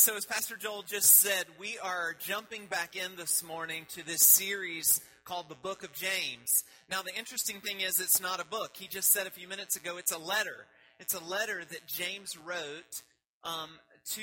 So, as Pastor Joel just said, we are jumping back in this morning to this series called the Book of James. Now, the interesting thing is, it's not a book. He just said a few minutes ago it's a letter. It's a letter that James wrote um, to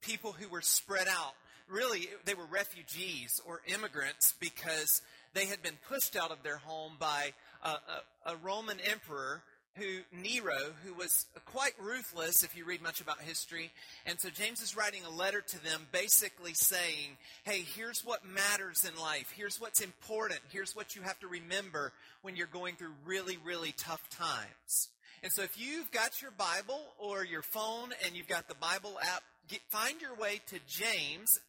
people who were spread out. Really, they were refugees or immigrants because they had been pushed out of their home by a, a, a Roman emperor who Nero, who was quite ruthless if you read much about history. And so James is writing a letter to them basically saying, hey, here's what matters in life. Here's what's important. Here's what you have to remember when you're going through really, really tough times. And so if you've got your Bible or your phone and you've got the Bible app, get, find your way to James,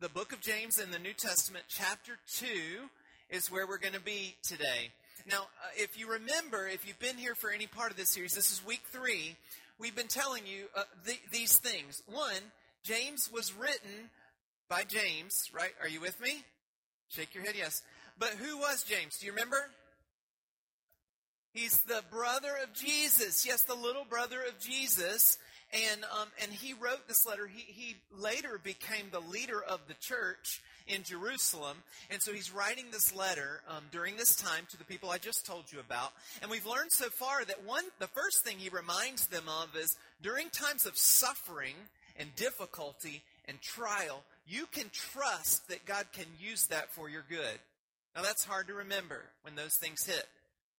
the book of James in the New Testament, chapter 2 is where we're going to be today. Now, uh, if you remember, if you've been here for any part of this series, this is week three. We've been telling you uh, the, these things. One, James was written by James, right? Are you with me? Shake your head, yes. But who was James? Do you remember? He's the brother of Jesus. Yes, the little brother of Jesus. And, um, and he wrote this letter. He, he later became the leader of the church in Jerusalem. And so he's writing this letter um, during this time to the people I just told you about. And we've learned so far that one, the first thing he reminds them of is during times of suffering and difficulty and trial, you can trust that God can use that for your good. Now that's hard to remember when those things hit.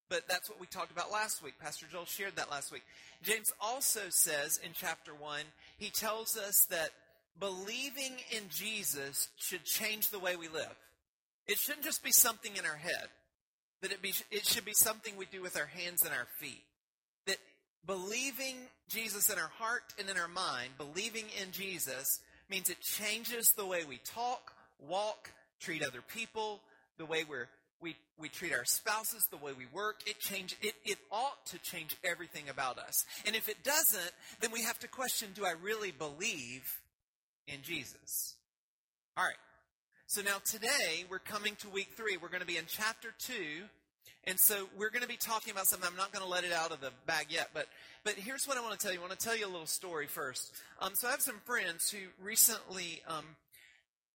But that's what we talked about last week. Pastor Joel shared that last week. James also says in chapter 1, he tells us that believing in Jesus should change the way we live. It shouldn't just be something in our head, that it, be, it should be something we do with our hands and our feet. That believing Jesus in our heart and in our mind, believing in Jesus, means it changes the way we talk, walk, treat other people, the way we're, we, we treat our spouses, the way we work. It, change, it, it ought to change everything about us. And if it doesn't, then we have to question do I really believe in Jesus. All right. So now today we're coming to week three. We're going to be in chapter two. And so we're going to be talking about something. I'm not going to let it out of the bag yet, but but here's what I want to tell you. I want to tell you a little story first. Um, so I have some friends who recently, um,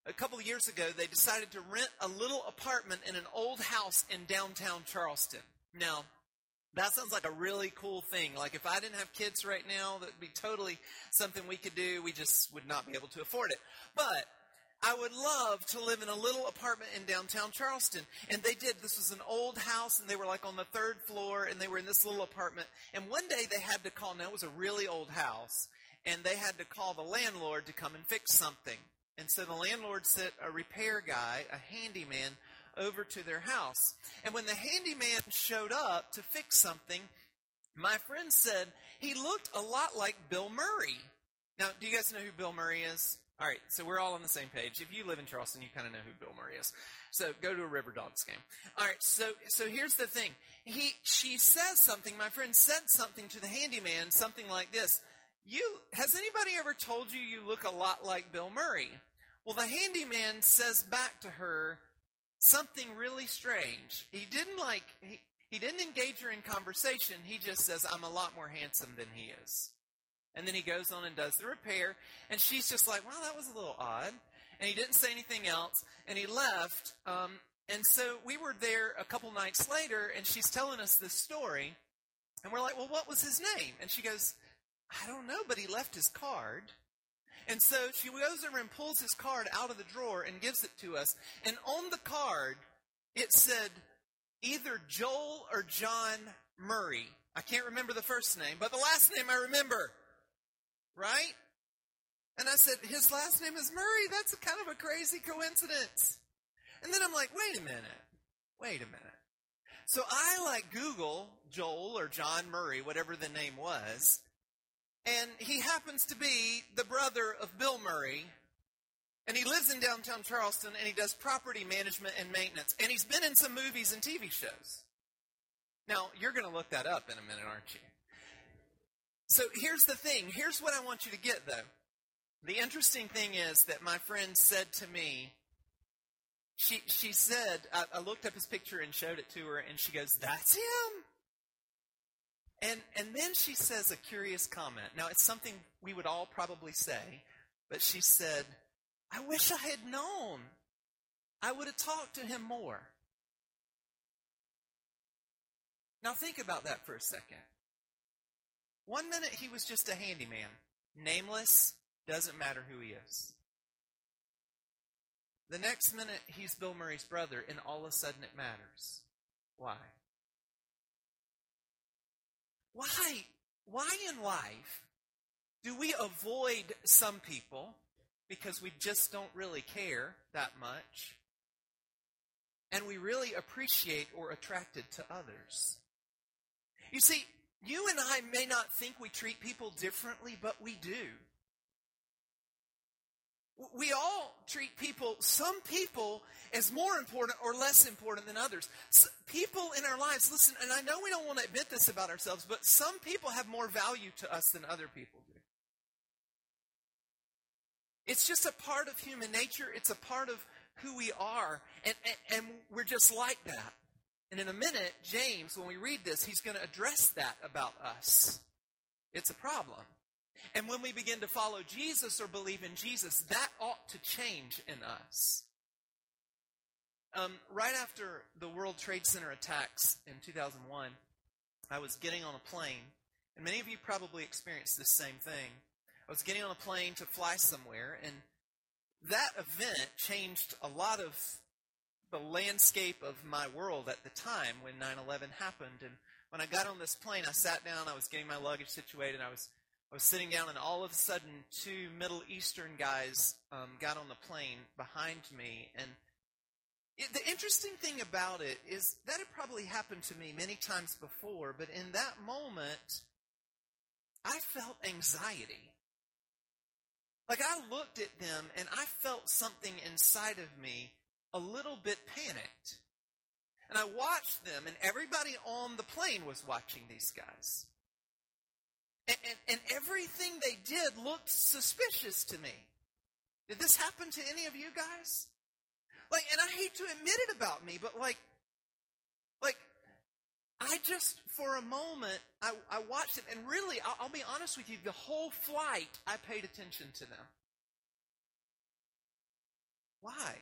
a couple of years ago, they decided to rent a little apartment in an old house in downtown Charleston. Now, that sounds like a really cool thing. Like if I didn't have kids right now, that would be totally something we could do. We just would not be able to afford it. But I would love to live in a little apartment in downtown Charleston. And they did. This was an old house, and they were like on the third floor, and they were in this little apartment. And one day they had to call, now it was a really old house, and they had to call the landlord to come and fix something. And so the landlord sent a repair guy, a handyman, over to their house. And when the handyman showed up to fix something, my friend said he looked a lot like Bill Murray. Now, do you guys know who Bill Murray is? All right, so we're all on the same page. If you live in Charleston, you kind of know who Bill Murray is. So go to a River Dogs game. All right, so so here's the thing. He she says something. My friend said something to the handyman, something like this. You has anybody ever told you you look a lot like Bill Murray? Well, the handyman says back to her, something really strange. He didn't like, he, he didn't engage her in conversation. He just says, I'm a lot more handsome than he is. And then he goes on and does the repair. And she's just like, well, that was a little odd. And he didn't say anything else. And he left. Um, and so we were there a couple nights later, and she's telling us this story. And we're like, well, what was his name? And she goes, I don't know, but he left his card. And so she goes over and pulls his card out of the drawer and gives it to us. And on the card, it said either Joel or John Murray. I can't remember the first name, but the last name I remember. Right? And I said, his last name is Murray. That's kind of a crazy coincidence. And then I'm like, wait a minute. Wait a minute. So I like Google Joel or John Murray, whatever the name was, and he happens to be the brother of Bill Murray. And he lives in downtown Charleston and he does property management and maintenance. And he's been in some movies and TV shows. Now, you're going to look that up in a minute, aren't you? So here's the thing. Here's what I want you to get, though. The interesting thing is that my friend said to me, she, she said, I, I looked up his picture and showed it to her, and she goes, That's him. And, and then she says a curious comment. Now, it's something we would all probably say, But she said, I wish I had known. I would have talked to him more. Now think about that for a second. One minute he was just a handyman, nameless, doesn't matter who he is. The next minute he's Bill Murray's brother, and all of a sudden it matters. Why? Why? Why in life do we avoid some people because we just don't really care that much? And we really appreciate or attracted to others. You see, you and I may not think we treat people differently, but we do. We all treat people, some people, as more important or less important than others. people in our lives, listen, and I know we don't want to admit this about ourselves, but some people have more value to us than other people do. It's just a part of human nature, it's a part of who we are, and, and, and we're just like that. And in a minute, James, when we read this, he's going to address that about us. It's a problem. And when we begin to follow Jesus or believe in Jesus, that ought to change in us. Um, right after the World Trade Center attacks in 2001, I was getting on a plane, and many of you probably experienced this same thing. I was getting on a plane to fly somewhere, and that event changed a lot of the landscape of my world at the time when 9/11 happened. And when I got on this plane, I sat down. I was getting my luggage situated. I was I was sitting down, and all of a sudden, two Middle Eastern guys um, got on the plane behind me. And it, the interesting thing about it is that had probably happened to me many times before, but in that moment, I felt anxiety. Like I looked at them and I felt something inside of me a little bit panicked. And I watched them, and everybody on the plane was watching these guys. And, and, and, everything they did looked suspicious to me. Did this happen to any of you guys? Like, and I hate to admit it about me, but like, like, I just, for a moment, I, I watched it, and really, I'll, I'll be honest with you, the whole flight, I paid attention to them. Why?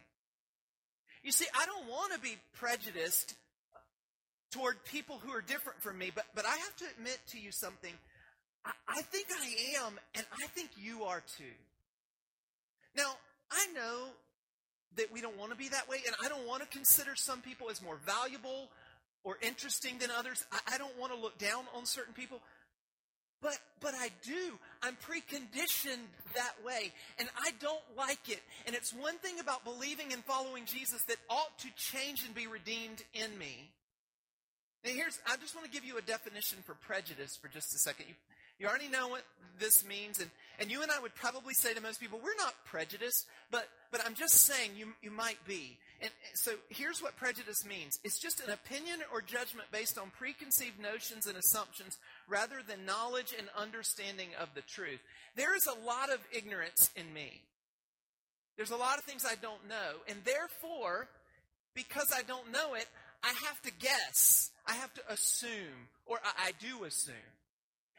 You see, I don't want to be prejudiced toward people who are different from me, but, but I have to admit to you something. I, think I am, and I think you are too. Now, I know that we don't want to be that way, and I don't want to consider some people as more valuable or interesting than others. I, I don't want to look down on certain people. But, but I do. I'm preconditioned that way. And I don't like it. And it's one thing about believing and following Jesus that ought to change and be redeemed in me. Now here's, I just want to give you a definition for prejudice for just a second. You, you already know what this means. And, and you and I would probably say to most people, we're not prejudiced, but, but I'm just saying you, you might be. And so here's what prejudice means it's just an opinion or judgment based on preconceived notions and assumptions rather than knowledge and understanding of the truth. There is a lot of ignorance in me. There's a lot of things I don't know. And therefore, because I don't know it, I have to guess. I have to assume, or I, I do assume.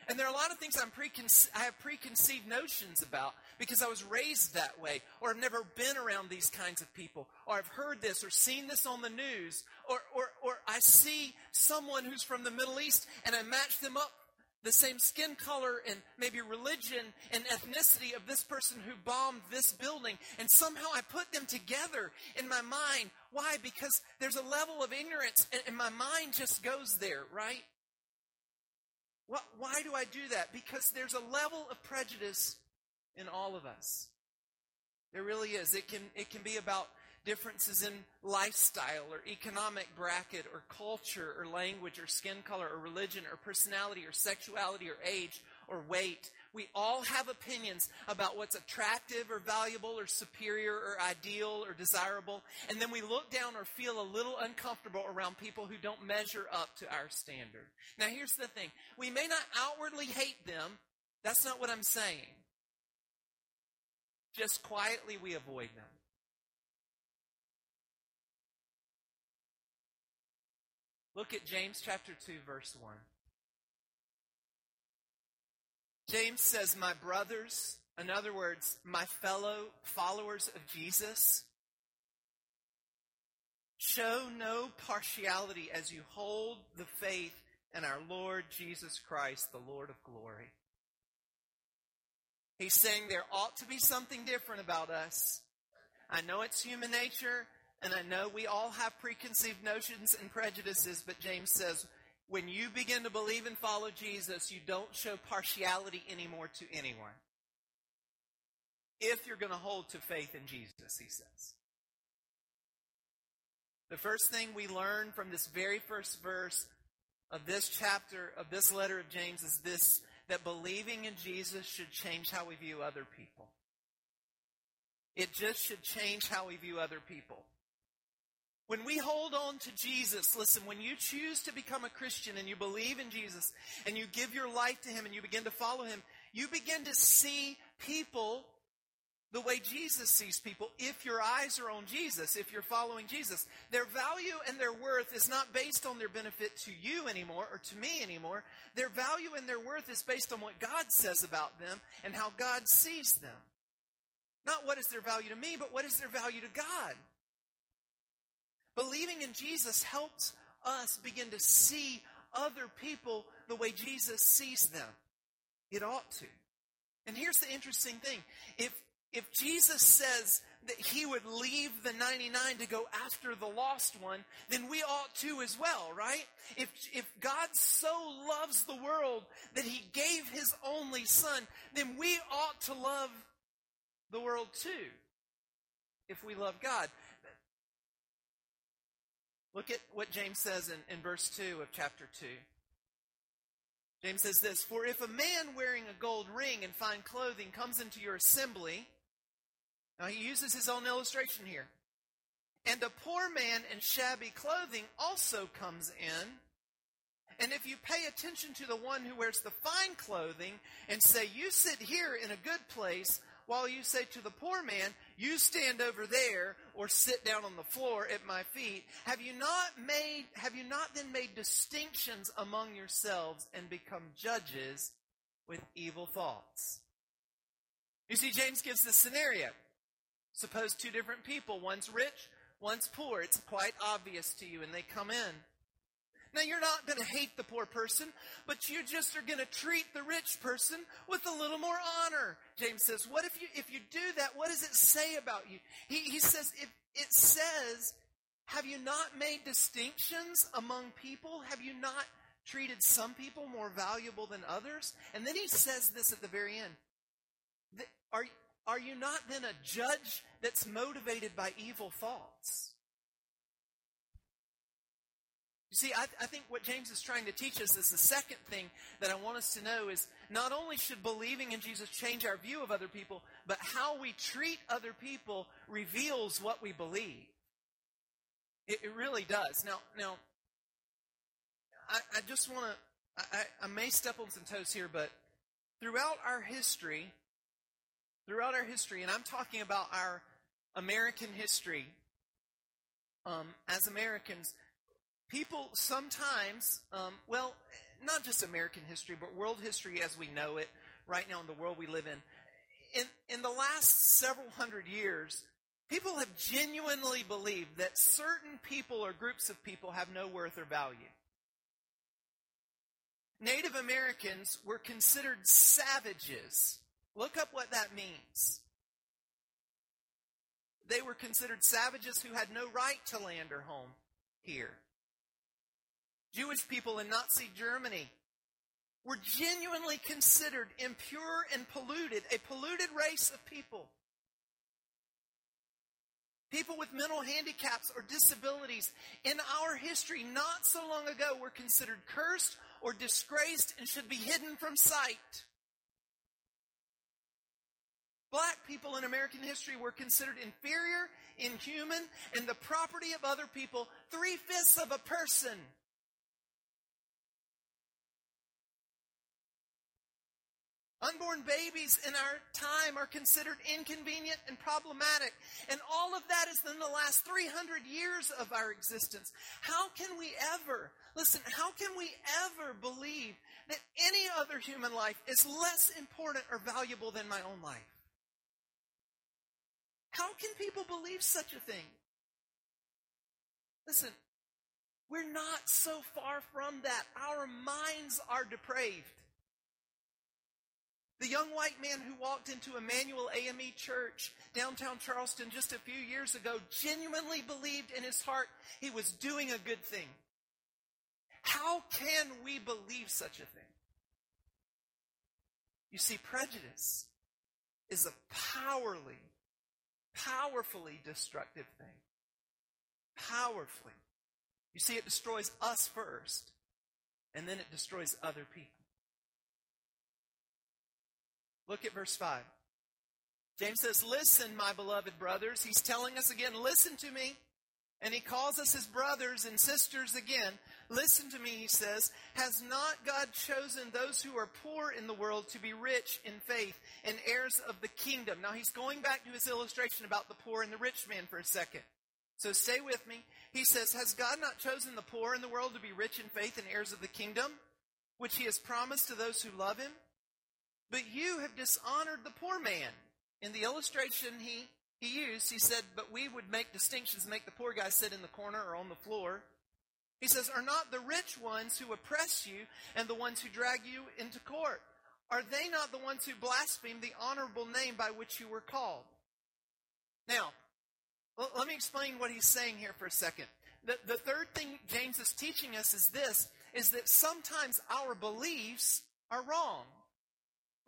And there are a lot of things I'm preconce- I have preconceived notions about because I was raised that way, or I've never been around these kinds of people, or I've heard this or seen this on the news, or, or, or I see someone who's from the Middle East and I match them up the same skin color and maybe religion and ethnicity of this person who bombed this building, and somehow I put them together in my mind. Why? Because there's a level of ignorance, and, and my mind just goes there, right? Why do I do that? Because there's a level of prejudice in all of us. There really is. It can, it can be about differences in lifestyle or economic bracket or culture or language or skin color or religion or personality or sexuality or age or weight. We all have opinions about what's attractive or valuable or superior or ideal or desirable. And then we look down or feel a little uncomfortable around people who don't measure up to our standard. Now, here's the thing we may not outwardly hate them. That's not what I'm saying. Just quietly, we avoid them. Look at James chapter 2, verse 1. James says, My brothers, In other words, my fellow followers of Jesus, show no partiality as you hold the faith in our Lord Jesus Christ, the Lord of glory. He's saying there ought to be something different about us. I know it's human nature, and I know we all have preconceived notions and prejudices, but James says when you begin to believe and follow Jesus, you don't show partiality anymore to anyone. If you're going to hold to faith in Jesus, he says. The first thing we learn from this very first verse of this chapter of this letter of James is this that believing in Jesus should change how we view other people. It just should change how we view other people. When we hold on to Jesus, listen, when you choose to become a Christian and you believe in Jesus and you give your life to Him and you begin to follow Him, you begin to see people the way Jesus sees people if your eyes are on Jesus, if you're following Jesus. Their value and their worth is not based on their benefit to you anymore or to me anymore. Their value and their worth is based on what God says about them and how God sees them. Not what is their value to me, but what is their value to God. Believing in Jesus helps us begin to see other people the way Jesus sees them. It ought to. And here's the interesting thing. If, if Jesus says that he would leave the 99 to go after the lost one, then we ought to as well, right? If, if God so loves the world that he gave his only son, then we ought to love the world too. If we love God. Look at what James says in, in verse 2 of chapter 2. James says this For if a man wearing a gold ring and fine clothing comes into your assembly, now he uses his own illustration here, and a poor man in shabby clothing also comes in, and if you pay attention to the one who wears the fine clothing and say, You sit here in a good place, while you say to the poor man, You stand over there or sit down on the floor at my feet, have you not made have you not then made distinctions among yourselves and become judges with evil thoughts? You see, James gives this scenario. Suppose two different people, one's rich, one's poor. It's quite obvious to you, and they come in. Now, you're not going to hate the poor person, but you just are going to treat the rich person with a little more honor. James says, what if you, if you do that, what does it say about you? He, he says, if it says, have you not made distinctions among people? Have you not treated some people more valuable than others? And then he says this at the very end. Are, are you not then a judge that's motivated by evil thoughts? You see, I, I, think what James is trying to teach us is the second thing that I want us to know is not only should believing in Jesus change our view of other people, but how we treat other people reveals what we believe. It, it really does. Now, now, I, I just want to, I, I may step on some toes here, but throughout our history, throughout our history, and I'm talking about our American history, um, as Americans, people sometimes, um, well, not just American history, but world history as we know it right now in the world we live in. In, in the last several hundred years, people have genuinely believed that certain people or groups of people have no worth or value. Native Americans were considered savages. Look up what that means. They were considered savages who had no right to land or home here. Jewish people in Nazi Germany were genuinely considered impure and polluted, a polluted race of people. People with mental handicaps or disabilities in our history not so long ago were considered cursed or disgraced and should be hidden from sight. Black people in American history were considered inferior, inhuman, and the property of other people, three fifths of a person. Unborn babies in our time are considered inconvenient and problematic. And all of that is in the last 300 years of our existence. How can we ever, listen, how can we ever believe that any other human life is less important or valuable than my own life? How can people believe such a thing? Listen, we're not so far from that. Our minds are depraved. The young white man who walked into Emanuel AME Church downtown Charleston just a few years ago genuinely believed in his heart he was doing a good thing. How can we believe such a thing? You see, prejudice is a powerfully, powerfully destructive thing. Powerfully. You see, it destroys us first, and then it destroys other people. Look at verse 5. James says, Listen, my beloved brothers. He's telling us again, listen to me. And he calls us his brothers and sisters again. Listen to me, he says. Has not God chosen those who are poor in the world to be rich in faith and heirs of the kingdom? Now he's going back to his illustration about the poor and the rich man for a second. So stay with me. He says, Has God not chosen the poor in the world to be rich in faith and heirs of the kingdom, which he has promised to those who love him? But you have dishonored the poor man. In the illustration he, he used, he said, But we would make distinctions, make the poor guy sit in the corner or on the floor. He says, Are not the rich ones who oppress you and the ones who drag you into court? Are they not the ones who blaspheme the honorable name by which you were called? Now, let me explain what he's saying here for a second. The, the third thing James is teaching us is this, is that sometimes our beliefs are wrong.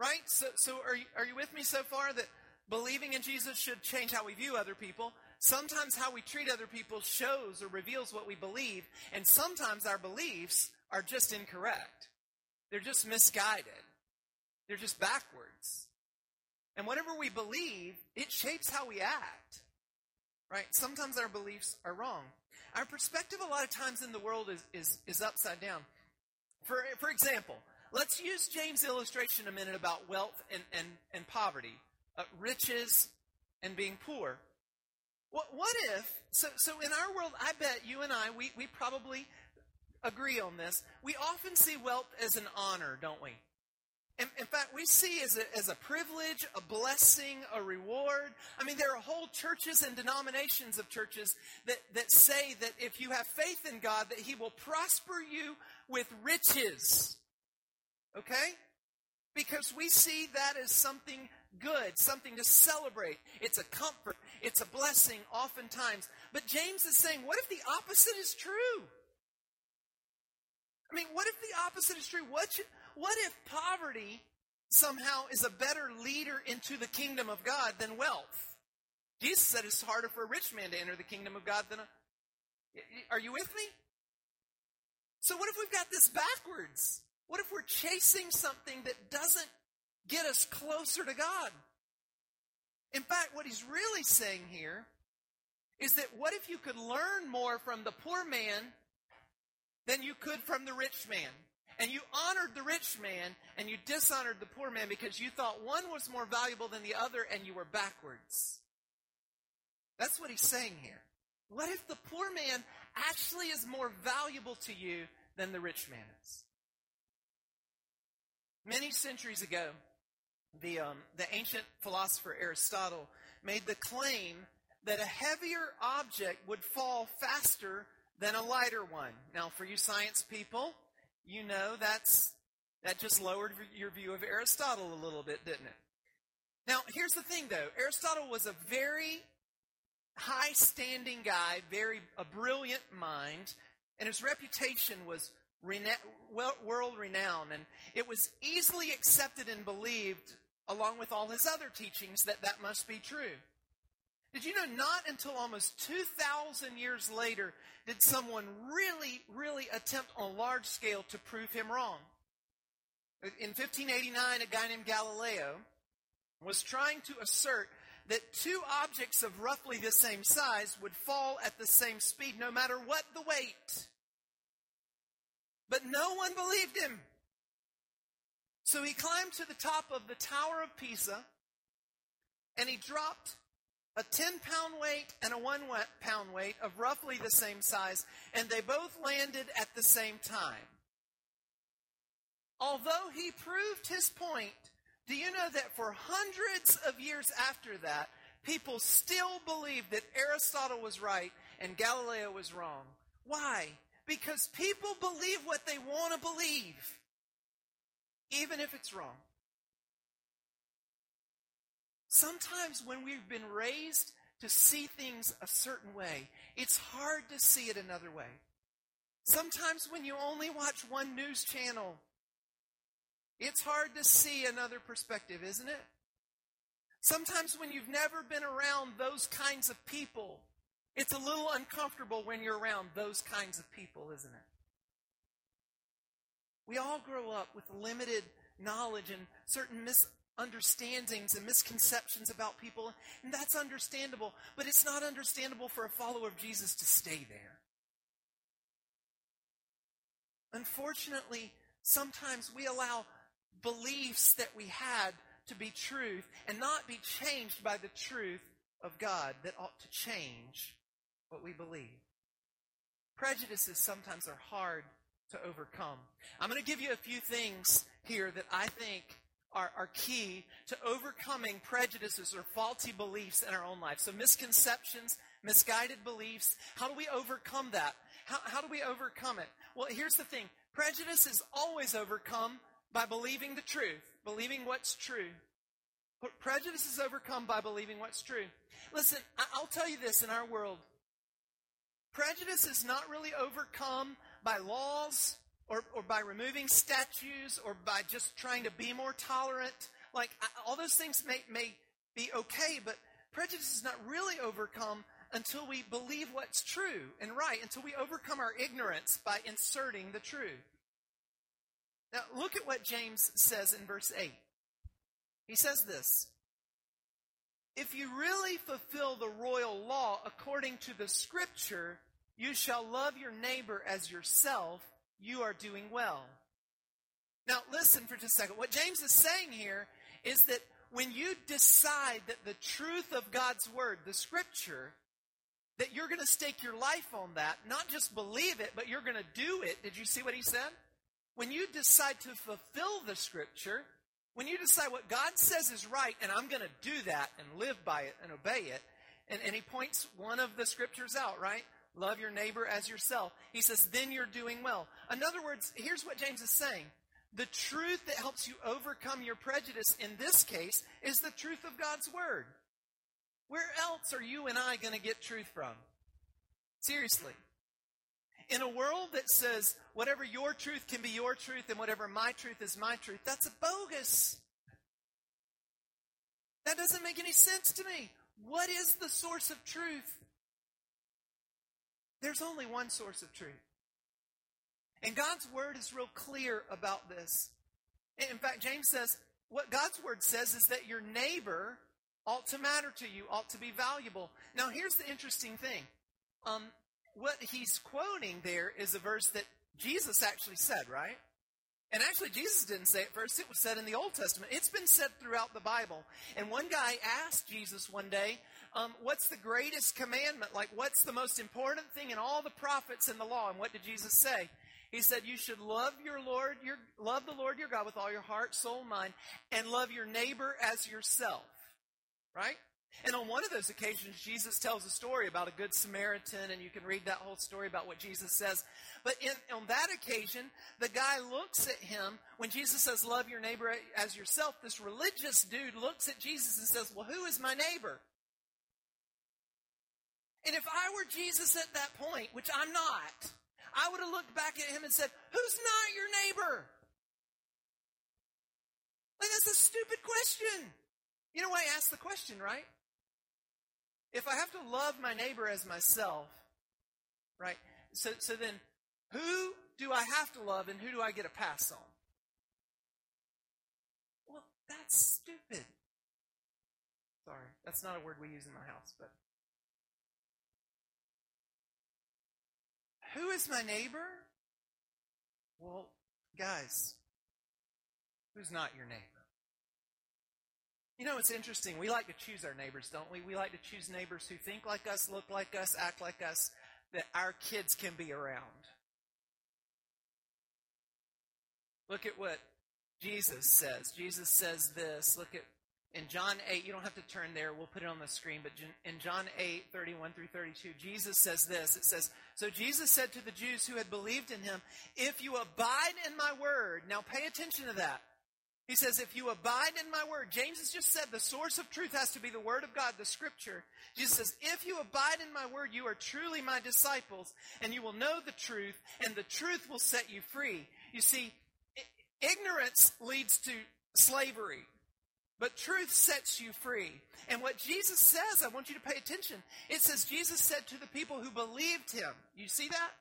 Right? So, so are, you, are you with me so far that believing in Jesus should change how we view other people? Sometimes how we treat other people shows or reveals what we believe, and sometimes our beliefs are just incorrect. They're just misguided. They're just backwards. And whatever we believe, it shapes how we act. Right? Sometimes our beliefs are wrong. Our perspective a lot of times in the world is, is, is upside down. For, for example, Let's use James' illustration a minute about wealth and, and, and poverty, uh, riches and being poor. What, what if, so, so in our world, I bet you and I, we, we probably agree on this. We often see wealth as an honor, don't we? In, in, fact, we see as a, as a privilege, a blessing, a reward. I mean, there are whole churches and denominations of churches that, that say that if you have faith in God, that He will prosper you with riches. Okay? Because we see that as something good, something to celebrate. It's a comfort, it's a blessing oftentimes. But James is saying, what if the opposite is true? I mean, what if the opposite is true? What, should, what if poverty somehow is a better leader into the kingdom of God than wealth? Jesus said it's harder for a rich man to enter the kingdom of God than a. Are you with me? So, what if we've got this backwards? What if we're chasing something that doesn't get us closer to God? In fact, what he's really saying here is that what if you could learn more from the poor man than you could from the rich man? And you honored the rich man and you dishonored the poor man because you thought one was more valuable than the other and you were backwards. That's what he's saying here. What if the poor man actually is more valuable to you than the rich man is? Many centuries ago, the, um, the ancient philosopher Aristotle made the claim that a heavier object would fall faster than a lighter one. Now, for you science people, you know that's that just lowered your view of Aristotle a little bit, didn't it? Now, here's the thing though. Aristotle was a very high standing guy, very a brilliant mind, and his reputation was world renowned, and it was easily accepted and believed, along with all his other teachings, that that must be true. Did you know not until almost 2,000 years later did someone really, really attempt on a large scale to prove him wrong? In 1589, a guy named Galileo was trying to assert that two objects of roughly the same size would fall at the same speed no matter what the weight. But no one believed him. So he climbed to the top of the Tower of Pisa and he dropped a 10 pound weight and a 1 pound weight of roughly the same size, and they both landed at the same time. Although he proved his point, do you know that for hundreds of years after that, people still believed that Aristotle was right and Galileo was wrong? Why? Because people believe what they want to believe, even if it's wrong. Sometimes when we've been raised to see things a certain way, it's hard to see it another way. Sometimes when you only watch one news channel, it's hard to see another perspective, isn't it? Sometimes when you've never been around those kinds of people, it's a little uncomfortable when you're around those kinds of people, isn't it? We all grow up with limited knowledge and certain misunderstandings and misconceptions about people, and that's understandable, but it's not understandable for a follower of Jesus to stay there. Unfortunately, sometimes we allow beliefs that we had to be truth and not be changed by the truth of God that ought to change what we believe. Prejudices sometimes are hard to overcome. I'm going to give you a few things here that I think are, are key to overcoming prejudices or faulty beliefs in our own life. So, misconceptions, misguided beliefs, how do we overcome that? How, how do we overcome it? Well, here's the thing prejudice is always overcome by believing the truth, believing what's true. Prejudice is overcome by believing what's true. Listen, I'll tell you this in our world prejudice is not really overcome by laws or, or by removing statues or by just trying to be more tolerant. Like, all those things may, may be okay, but prejudice is not really overcome until we believe what's true and right, until we overcome our ignorance by inserting the truth. Now, look at what James says in verse 8. He says this If you really fulfill the royal law according to the scripture, you shall love your neighbor as yourself you are doing well. Now, listen for just a second. What James is saying here is that when you decide that the truth of God's word, the scripture, that you're going to stake your life on that, not just believe it, but you're going to do it. Did you see what he said? When you decide to fulfill the scripture, when you decide what God says is right, and I'm going to do that and live by it and obey it, and, and he points one of the scriptures out, right? Love your neighbor as yourself. He says, then you're doing well. In other words, here's what James is saying. The truth that helps you overcome your prejudice in this case is the truth of God's word. Where else are you and I going to get truth from? Seriously. In a world that says whatever your truth can be your truth and whatever my truth is my truth, that's a bogus. That doesn't make any sense to me. What is the source of truth? There's only one source of truth. And God's word is real clear about this. In fact, James says, what God's word says is that your neighbor ought to matter to you, ought to be valuable. Now, here's the interesting thing. Um, what he's quoting there is a verse that Jesus actually said, right? And actually, Jesus didn't say it first. It was said in the Old Testament. It's been said throughout the Bible. And one guy asked Jesus one day, um, what's the greatest commandment? Like, what's the most important thing in all the prophets and the law? And what did Jesus say? He said, You should love your Lord, your, love the Lord your God with all your heart, soul, mind, and love your neighbor as yourself. Right? And on one of those occasions, Jesus tells a story about a good Samaritan, and you can read that whole story about what Jesus says. But in, on that occasion, the guy looks at him when Jesus says, Love your neighbor as yourself. This religious dude looks at Jesus and says, Well, who is my neighbor? And if I were Jesus at that point, which I'm not, I would have looked back at him and said, Who's not your neighbor? Like, that's a stupid question. You know why I asked the question, right? If I have to love my neighbor as myself, right? So, so then, who do I have to love and who do I get a pass on? Well, that's stupid. Sorry, that's not a word we use in my house, but Who is my neighbor? Well, guys, who's not your neighbor. You know, it's interesting. We like to choose our neighbors, don't we? We like to choose neighbors who think like us, look like us, act like us, that our kids can be around. Look at what Jesus says. Jesus says this. Look at in John 8, you don't have to turn there, we'll put it on the screen, but in John 8, 31 through 32, Jesus says this. It says, So Jesus said to the Jews who had believed in him, If you abide in my word, now pay attention to that. He says, If you abide in my word, James has just said the source of truth has to be the word of God, the scripture. Jesus says, If you abide in my word, you are truly my disciples, and you will know the truth, and the truth will set you free. You see, ignorance leads to slavery. But truth sets you free. And what Jesus says, I want you to pay attention. It says Jesus said to the people who believed him. You see that?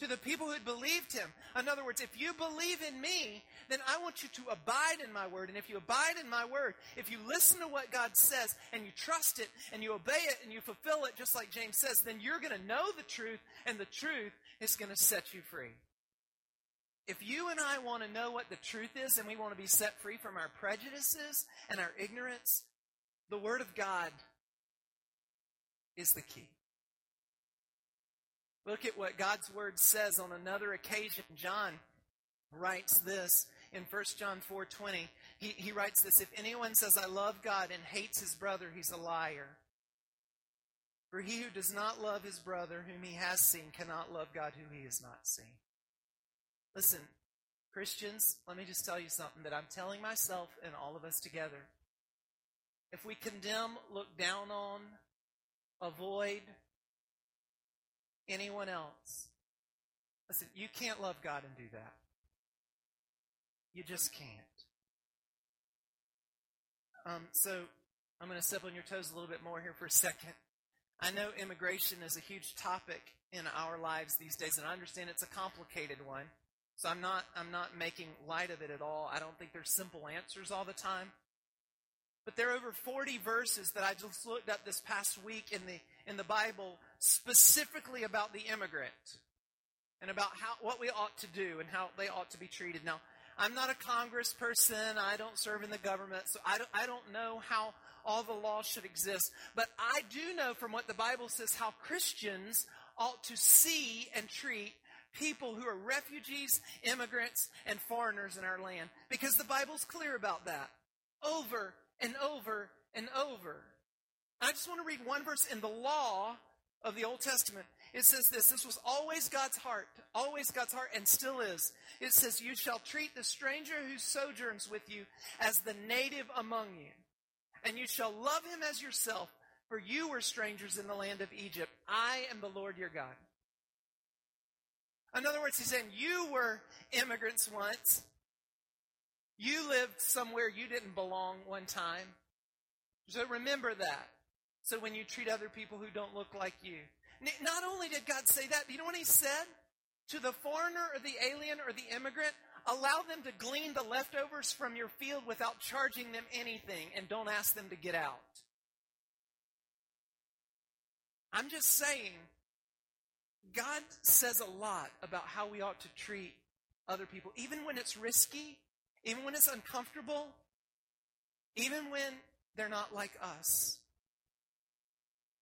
To the people who had believed him. In other words, if you believe in me, then I want you to abide in my word. And if you abide in my word, if you listen to what God says and you trust it and you obey it and you fulfill it, just like James says, then you're going to know the truth and the truth is going to set you free. If you and I want to know what the truth is and we want to be set free from our prejudices and our ignorance, the Word of God is the key. Look at what God's Word says on another occasion. John writes this in 1 John 4.20. He, he writes this, If anyone says, I love God and hates his brother, he's a liar. For he who does not love his brother whom he has seen cannot love God who he has not seen. Listen, Christians, let me just tell you something that I'm telling myself and all of us together. If we condemn, look down on, avoid anyone else, listen, you can't love God and do that. You just can't. Um, so I'm going to step on your toes a little bit more here for a second. I know immigration is a huge topic in our lives these days, and I understand it's a complicated one. So I'm not, I'm not making light of it at all. I don't think there's simple answers all the time. But there are over 40 verses that I just looked up this past week in the, in the Bible specifically about the immigrant and about how, what we ought to do and how they ought to be treated. Now, I'm not a congressperson. I don't serve in the government. So I don't, I don't know how all the laws should exist. But I do know from what the Bible says how Christians ought to see and treat people who are refugees, immigrants, and foreigners in our land. Because the Bible's clear about that. Over and over and over. I just want to read one verse in the law of the Old Testament. It says this this was always God's heart, always God's heart, and still is. It says, You shall treat the stranger who sojourns with you as the native among you, and you shall love him as yourself, for you were strangers in the land of Egypt. I am the Lord your God. In other words, he's saying, You were immigrants once. You lived somewhere you didn't belong one time. So remember that. So when you treat other people who don't look like you. Not only did God say that, you know what he said? To the foreigner or the alien or the immigrant, allow them to glean the leftovers from your field without charging them anything and don't ask them to get out. I'm just saying, God says a lot about how we ought to treat other people, even when it's risky, even when it's uncomfortable, even when they're not like us.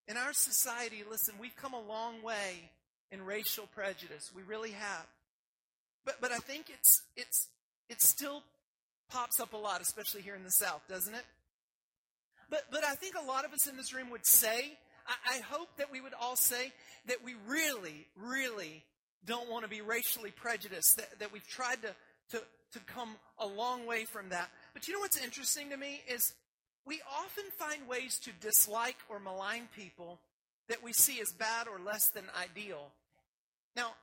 In our society, listen, we've come a long way in racial prejudice. We really have. But but I think it's it's it still pops up a lot, especially here in the South, doesn't it? But but I think a lot of us in this room would say I, I hope that we would all say that we really, really don't want to be racially prejudiced, that, that we've tried to, to, to come a long way from that. But you know what's interesting to me is we often find ways to dislike or malign people that we see as bad or less than ideal. Now,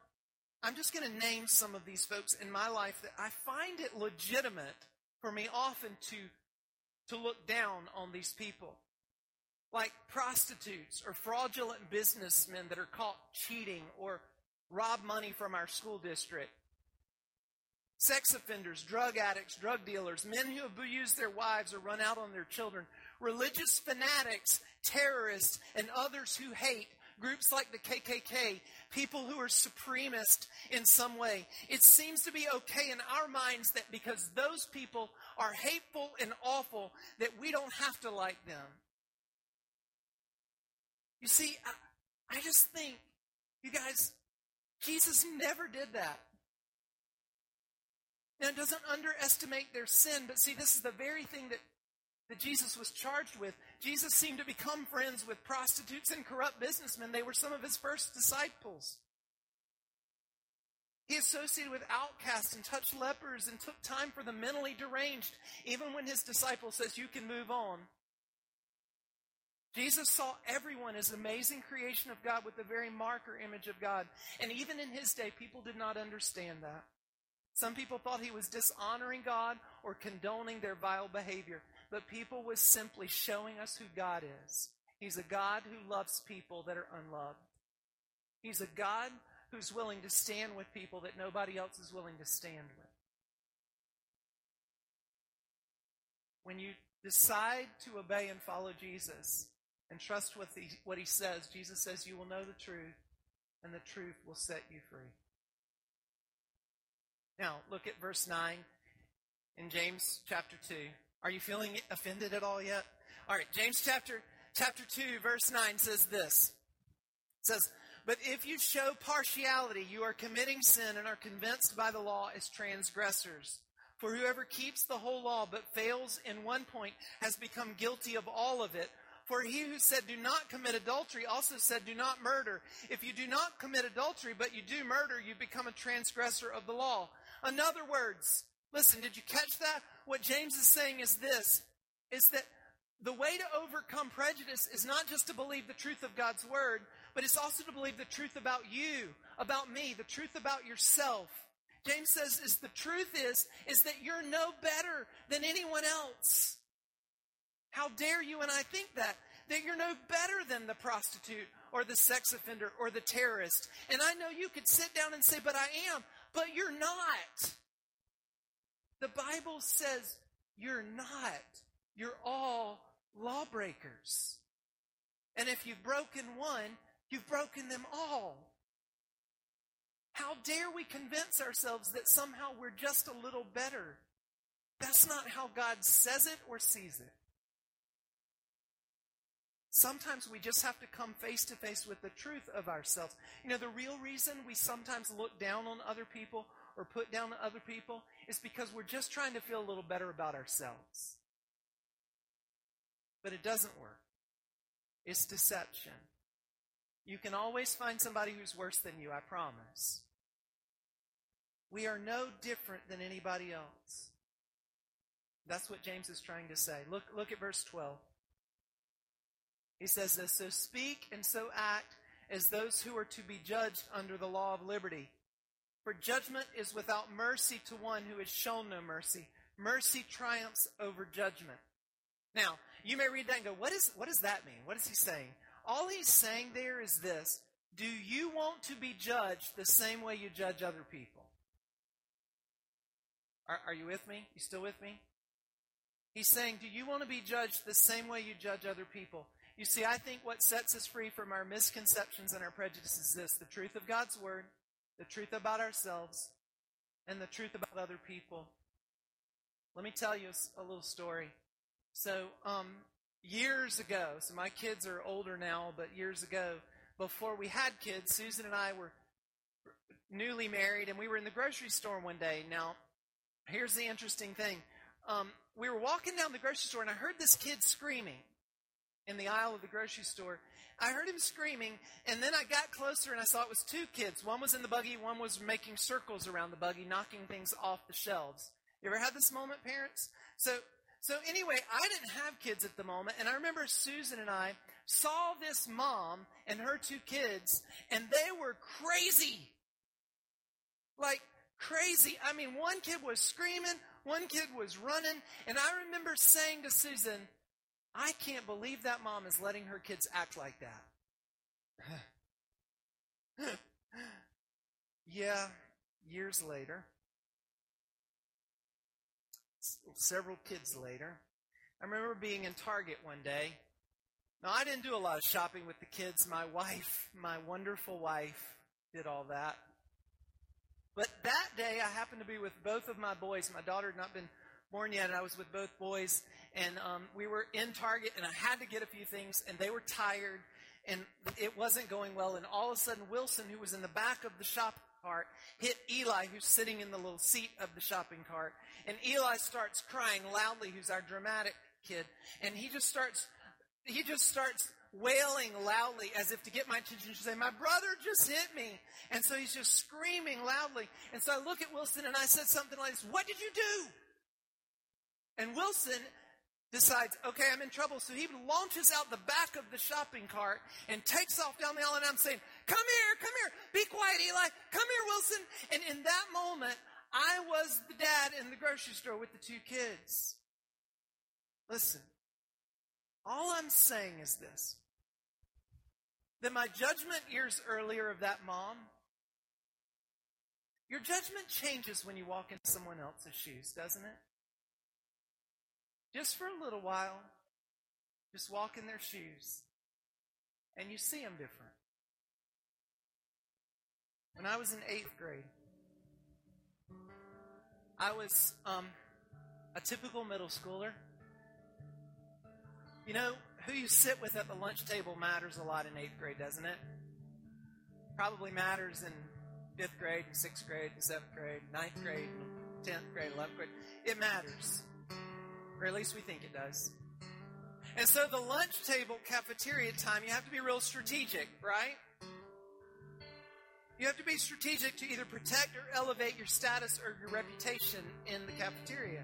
I'm just going to name some of these folks in my life that I find it legitimate for me often to, to look down on these people like prostitutes or fraudulent businessmen that are caught cheating or rob money from our school district. Sex offenders, drug addicts, drug dealers, men who abuse their wives or run out on their children, religious fanatics, terrorists, and others who hate groups like the KKK, people who are supremacist in some way. It seems to be okay in our minds that because those people are hateful and awful, that we don't have to like them. You see, I, I just think, you guys, Jesus never did that. Now, it doesn't underestimate their sin, but see, this is the very thing that, that Jesus was charged with. Jesus seemed to become friends with prostitutes and corrupt businessmen. They were some of his first disciples. He associated with outcasts and touched lepers and took time for the mentally deranged, even when his disciple says, You can move on. Jesus saw everyone as amazing creation of God with the very marker image of God. And even in his day, people did not understand that. Some people thought he was dishonoring God or condoning their vile behavior, but people was simply showing us who God is. He's a God who loves people that are unloved. He's a God who's willing to stand with people that nobody else is willing to stand with. When you decide to obey and follow Jesus, and trust what he, what he says, Jesus says, You will know the truth, and the truth will set you free. Now, look at verse 9 in James chapter 2. Are you feeling offended at all yet? All right, James chapter chapter 2 verse 9 says this. It says, "But if you show partiality, you are committing sin and are convinced by the law as transgressors. For whoever keeps the whole law but fails in one point has become guilty of all of it." For he who said, Do not commit adultery, also said, Do not murder. If you do not commit adultery, but you do murder, you become a transgressor of the law. In other words, listen, did you catch that? What James is saying is this is that the way to overcome prejudice is not just to believe the truth of God's word, but it's also to believe the truth about you, about me, the truth about yourself. James says is the truth is is that you're no better than anyone else. How dare you and I think that? That you're no better than the prostitute or the sex offender or the terrorist. And I know you could sit down and say, but I am. But you're not. The Bible says you're not. You're all lawbreakers. And if you've broken one, you've broken them all. How dare we convince ourselves that somehow we're just a little better? That's not how God says it or sees it. Sometimes we just have to come face to face with the truth of ourselves. You know, the real reason we sometimes look down on other people or put down other people is because we're just trying to feel a little better about ourselves. But it doesn't work. It's deception. You can always find somebody who's worse than you, I promise. We are no different than anybody else. That's what James is trying to say. Look, look at verse 12. He says this So speak and so act as those who are to be judged under the law of liberty. For judgment is without mercy to one who has shown no mercy. Mercy triumphs over judgment. Now, you may read that and go, what, is, what does that mean? What is he saying? All he's saying there is this Do you want to be judged the same way you judge other people? Are, are you with me? You still with me? He's saying, Do you want to be judged the same way you judge other people? You see, I think what sets us free from our misconceptions and our prejudices is this the truth of God's Word, the truth about ourselves, and the truth about other people. Let me tell you a, little story. So, um, years ago, so my kids are older now, but years ago, before we had kids, Susan and I were newly married, and we were in the grocery store one day. Now, here's the interesting thing. Um, we were walking down the grocery store, and I heard this kid screaming in the aisle of the grocery store. I heard him screaming, and then I got closer and I saw it was two kids. One was in the buggy, one was making circles around the buggy, knocking things off the shelves. You ever had this moment, parents? So, so anyway, I didn't have kids at the moment, and I remember Susan and I saw this mom and her two kids, and they were crazy. Like crazy. I mean, one kid was screaming, one kid was running, and I remember saying to Susan, I can't believe that mom is letting her kids act like that. yeah, years later, several kids later, I remember being in Target one day, Now, I didn't do a lot of shopping with the kids. My wife, my wonderful wife, did all that. But that day, I happened to be with both of my boys. My daughter had not been born yet, and I was with both boys. And um, we were in Target, and I had to get a few things, and they were tired, and it wasn't going well. And all of a sudden, Wilson, who was in the back of the shopping cart, hit Eli, who's sitting in the little seat of the shopping cart. And Eli starts crying loudly, who's our dramatic kid. And he just starts, he just starts wailing loudly as if to get my attention to say, My brother just hit me. And so he's just screaming loudly. And so I look at Wilson and I said something like this What did you do? And Wilson decides, okay, I'm in trouble. So he launches out the back of the shopping cart and takes off down the aisle. And I'm saying, come here, come here. Be quiet, Eli. Come here, Wilson. And in that moment, I was the dad in the grocery store with the two kids. Listen, all I'm saying is this that my judgment years earlier of that mom, your judgment changes when you walk in someone else's shoes, doesn't it? Just for a little while, just walk in their shoes, and you see them different. When I was in eighth grade, I was um, a typical middle schooler. You know, who you sit with at the lunch table matters a lot in eighth grade, doesn't it? Probably matters in fifth grade, and sixth grade, and seventh grade, ninth grade, and tenth grade, eleventh grade. It matters. Or at least we think it does. And so the lunch table cafeteria time, you have to be real strategic, right? You have to be strategic to either protect or elevate your status or your reputation in the cafeteria.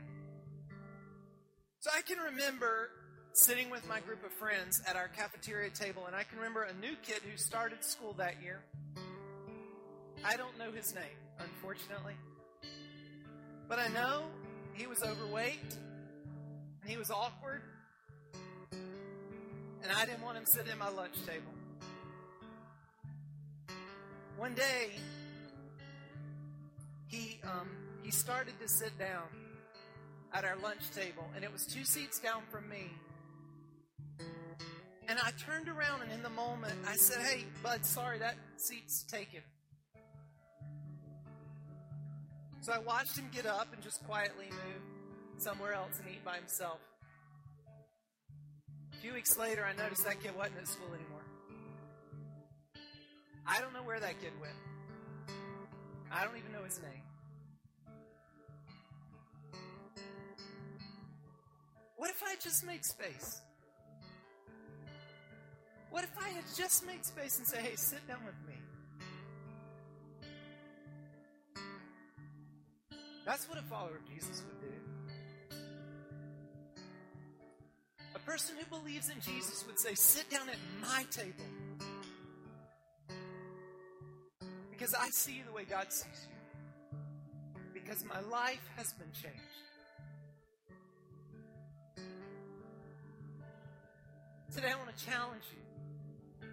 So I can remember sitting with my group of friends at our cafeteria table, and I can remember a new kid who started school that year. I don't know his name, unfortunately. But I know he was overweight, and he was awkward, and I didn't want him sitting at my lunch table. One day, he um, he started to sit down at our lunch table, and it was two seats down from me. And I turned around, and in the moment, I said, Hey, bud, sorry, that seat's taken. So I watched him get up and just quietly move somewhere else and eat by himself. A few weeks later, I noticed that kid wasn't at school anymore. I don't know where that kid went. I don't even know his name. What if I just made space? What if I had just made space and say, hey, sit down with me? That's what a follower of Jesus would do. A person who believes in Jesus would say, sit down at my table. Because I see you the way God sees you. Because my life has been changed. Today I want to challenge you.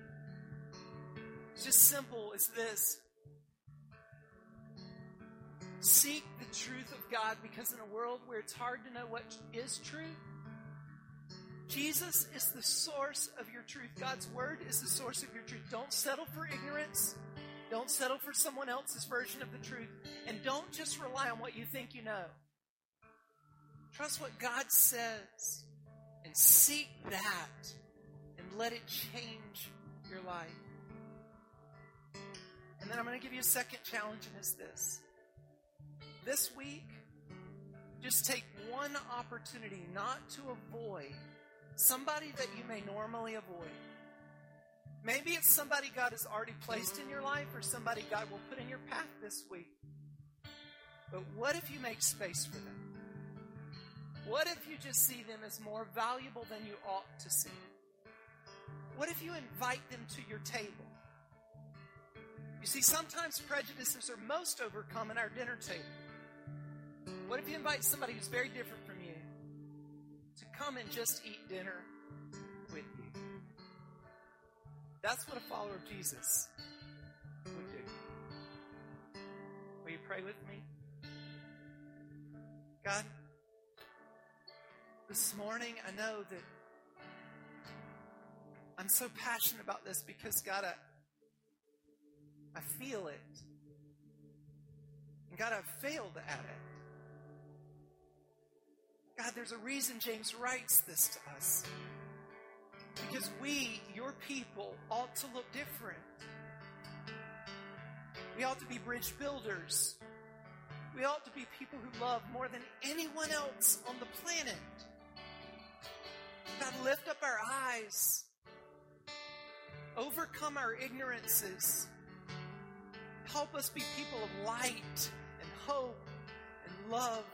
It's just simple as this. Seek the truth of God because in a world where it's hard to know what is true, Jesus is the source of your truth. God's word is the source of your truth. Don't settle for ignorance. Don't settle for someone else's version of the truth. And don't just rely on what you think you know. Trust what God says and seek that and let it change your life. And then I'm going to give you a second challenge, and it's this. This week, just take one opportunity not to avoid somebody that you may normally avoid. Maybe it's somebody God has already placed in your life or somebody God will put in your path this week. But what if you make space for them? What if you just see them as more valuable than you ought to see? What if you invite them to your table? You see, sometimes prejudices are most overcome at our dinner table. What if you invite somebody who's very different from come and just eat dinner with you? That's what a follower of Jesus would do. Will you pray with me? God, this morning I know that I'm so passionate about this because, God, I, I feel it. And God, I've failed at it. God, there's a reason James writes this to us. Because we, your people, ought to look different. We ought to be bridge builders. We ought to be people who love more than anyone else on the planet. God, lift up our eyes, overcome our ignorances, help us be people of light and hope and love.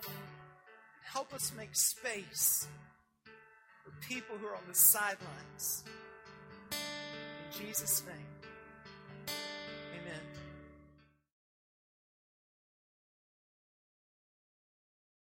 Help us make space for people who are on the sidelines. In Jesus' name.